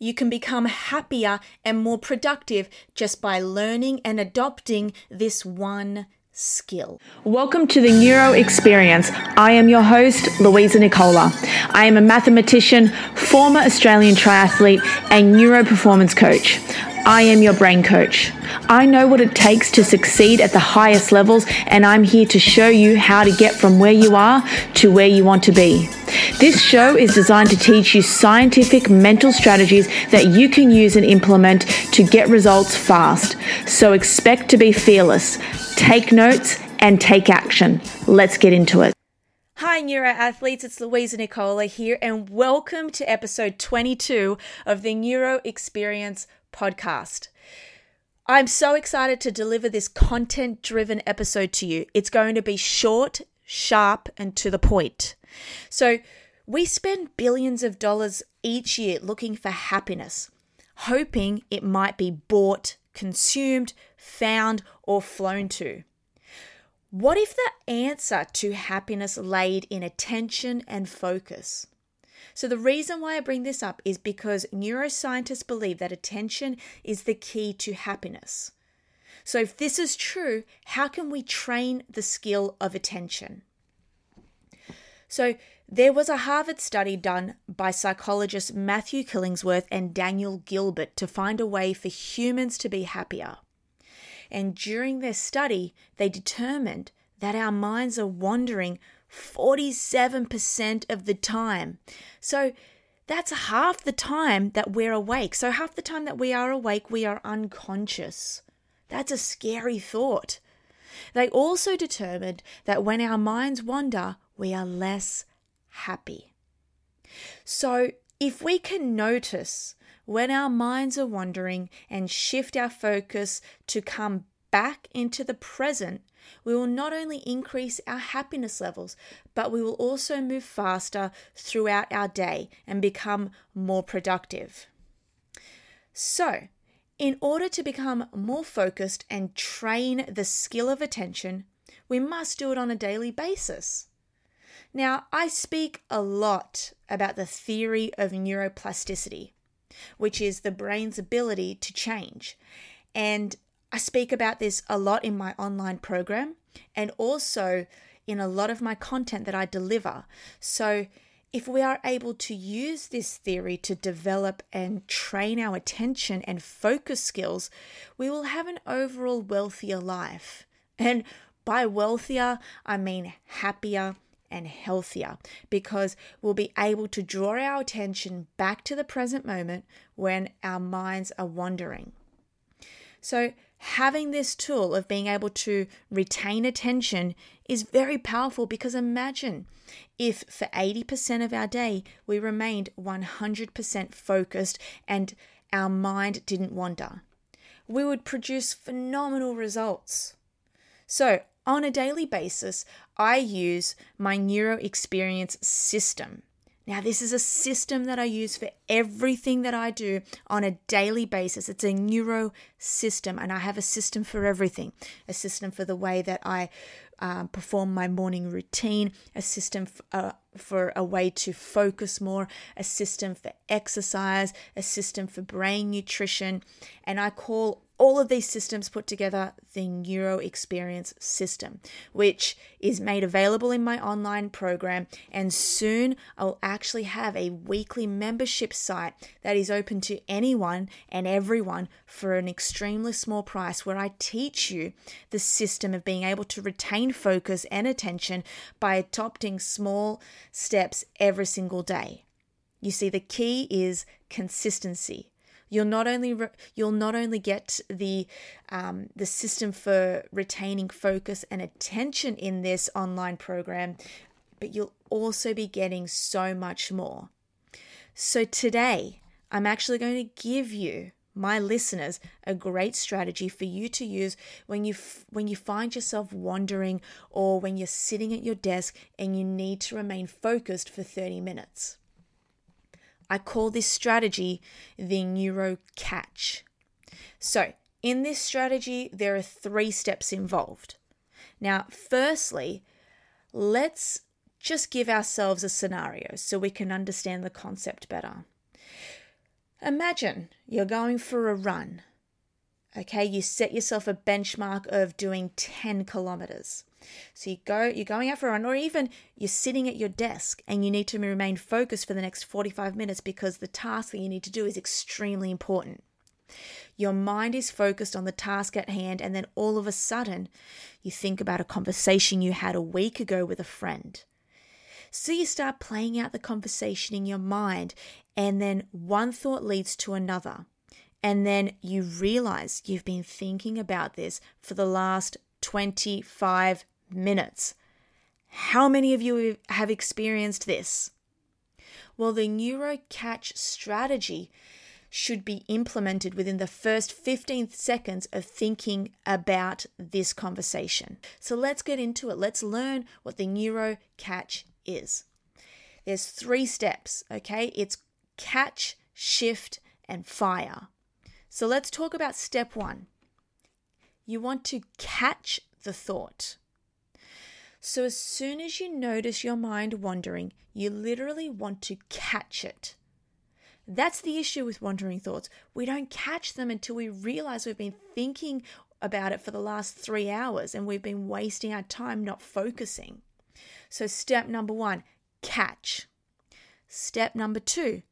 you can become happier and more productive just by learning and adopting this one skill. Welcome to the Neuro Experience. I am your host, Louisa Nicola. I am a mathematician, former Australian triathlete, and neuro performance coach. I am your brain coach. I know what it takes to succeed at the highest levels, and I'm here to show you how to get from where you are to where you want to be. This show is designed to teach you scientific mental strategies that you can use and implement to get results fast. So expect to be fearless, take notes, and take action. Let's get into it. Hi, Neuro Athletes. It's Louisa Nicola here, and welcome to episode 22 of the Neuro Experience podcast. I'm so excited to deliver this content driven episode to you. It's going to be short, sharp, and to the point. So, we spend billions of dollars each year looking for happiness, hoping it might be bought, consumed, found, or flown to. What if the answer to happiness laid in attention and focus? So, the reason why I bring this up is because neuroscientists believe that attention is the key to happiness. So, if this is true, how can we train the skill of attention? So, there was a Harvard study done by psychologists Matthew Killingsworth and Daniel Gilbert to find a way for humans to be happier. And during their study, they determined that our minds are wandering 47% of the time. So that's half the time that we're awake. So, half the time that we are awake, we are unconscious. That's a scary thought. They also determined that when our minds wander, we are less happy. So, if we can notice when our minds are wandering and shift our focus to come back into the present, we will not only increase our happiness levels, but we will also move faster throughout our day and become more productive. So, in order to become more focused and train the skill of attention, we must do it on a daily basis. Now, I speak a lot about the theory of neuroplasticity, which is the brain's ability to change. And I speak about this a lot in my online program and also in a lot of my content that I deliver. So, if we are able to use this theory to develop and train our attention and focus skills, we will have an overall wealthier life. And by wealthier, I mean happier and healthier because we'll be able to draw our attention back to the present moment when our minds are wandering. So, having this tool of being able to retain attention is very powerful because imagine if for 80% of our day we remained 100% focused and our mind didn't wander. We would produce phenomenal results. So, on a daily basis, I use my neuro experience system. Now, this is a system that I use for everything that I do on a daily basis. It's a neuro system, and I have a system for everything a system for the way that I um, perform my morning routine, a system f- uh, for a way to focus more, a system for exercise, a system for brain nutrition, and I call all of these systems put together the Neuro Experience system, which is made available in my online program. And soon I'll actually have a weekly membership site that is open to anyone and everyone for an extremely small price, where I teach you the system of being able to retain focus and attention by adopting small steps every single day. You see, the key is consistency You'll not only re- you'll not only get the um, the system for retaining focus and attention in this online program, but you'll also be getting so much more. So today, I'm actually going to give you my listeners a great strategy for you to use when you f- when you find yourself wandering or when you're sitting at your desk and you need to remain focused for 30 minutes. I call this strategy the neuro catch. So, in this strategy, there are three steps involved. Now, firstly, let's just give ourselves a scenario so we can understand the concept better. imagine you're going for a run. Okay, you set yourself a benchmark of doing 10 kilometers. So you go, you're going out for a run, or even you're sitting at your desk and you need to remain focused for the next 45 minutes because the task that you need to do is extremely important. Your mind is focused on the task at hand, and then all of a sudden, you think about a conversation you had a week ago with a friend. So you start playing out the conversation in your mind, and then one thought leads to another. And then you realize you've been thinking about this for the last 25 minutes. How many of you have experienced this? Well, the NeuroCatch strategy should be implemented within the first 15 seconds of thinking about this conversation. So let's get into it. Let's learn what the NeuroCatch is. There's three steps, okay? It's catch, shift, and fire. So let's talk about step one. You want to catch the thought. So, as soon as you notice your mind wandering, you literally want to catch it. That's the issue with wandering thoughts. We don't catch them until we realize we've been thinking about it for the last three hours and we've been wasting our time not focusing. So, step number one catch. Step number two,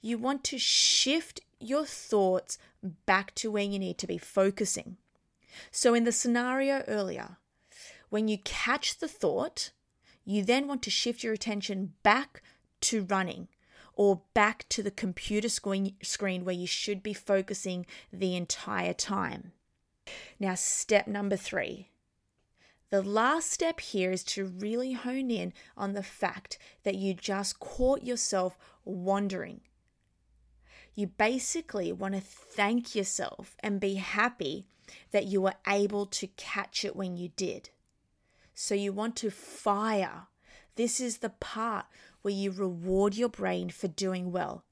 you want to shift your thoughts back to where you need to be focusing. So, in the scenario earlier, when you catch the thought, you then want to shift your attention back to running or back to the computer screen where you should be focusing the entire time. Now, step number three. The last step here is to really hone in on the fact that you just caught yourself wandering. You basically want to thank yourself and be happy that you were able to catch it when you did. So you want to fire. This is the part where you reward your brain for doing well.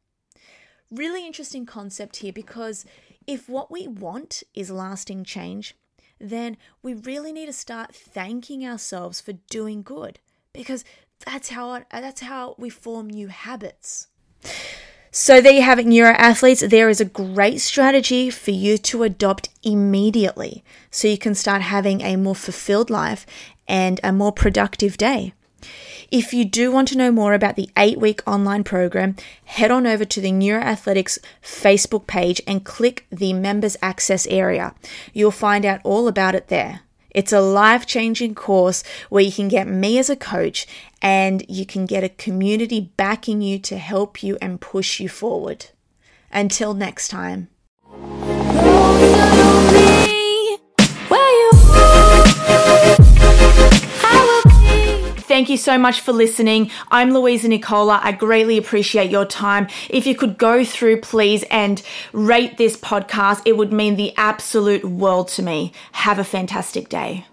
Really interesting concept here because if what we want is lasting change, then we really need to start thanking ourselves for doing good because that's how that's how we form new habits. So there you have it, neuro athletes. There is a great strategy for you to adopt immediately so you can start having a more fulfilled life and a more productive day. If you do want to know more about the eight week online program, head on over to the Neuroathletics Facebook page and click the members access area. You'll find out all about it there. It's a life changing course where you can get me as a coach and you can get a community backing you to help you and push you forward. Until next time. Thank you so much for listening. I'm Louisa Nicola. I greatly appreciate your time. If you could go through, please, and rate this podcast, it would mean the absolute world to me. Have a fantastic day.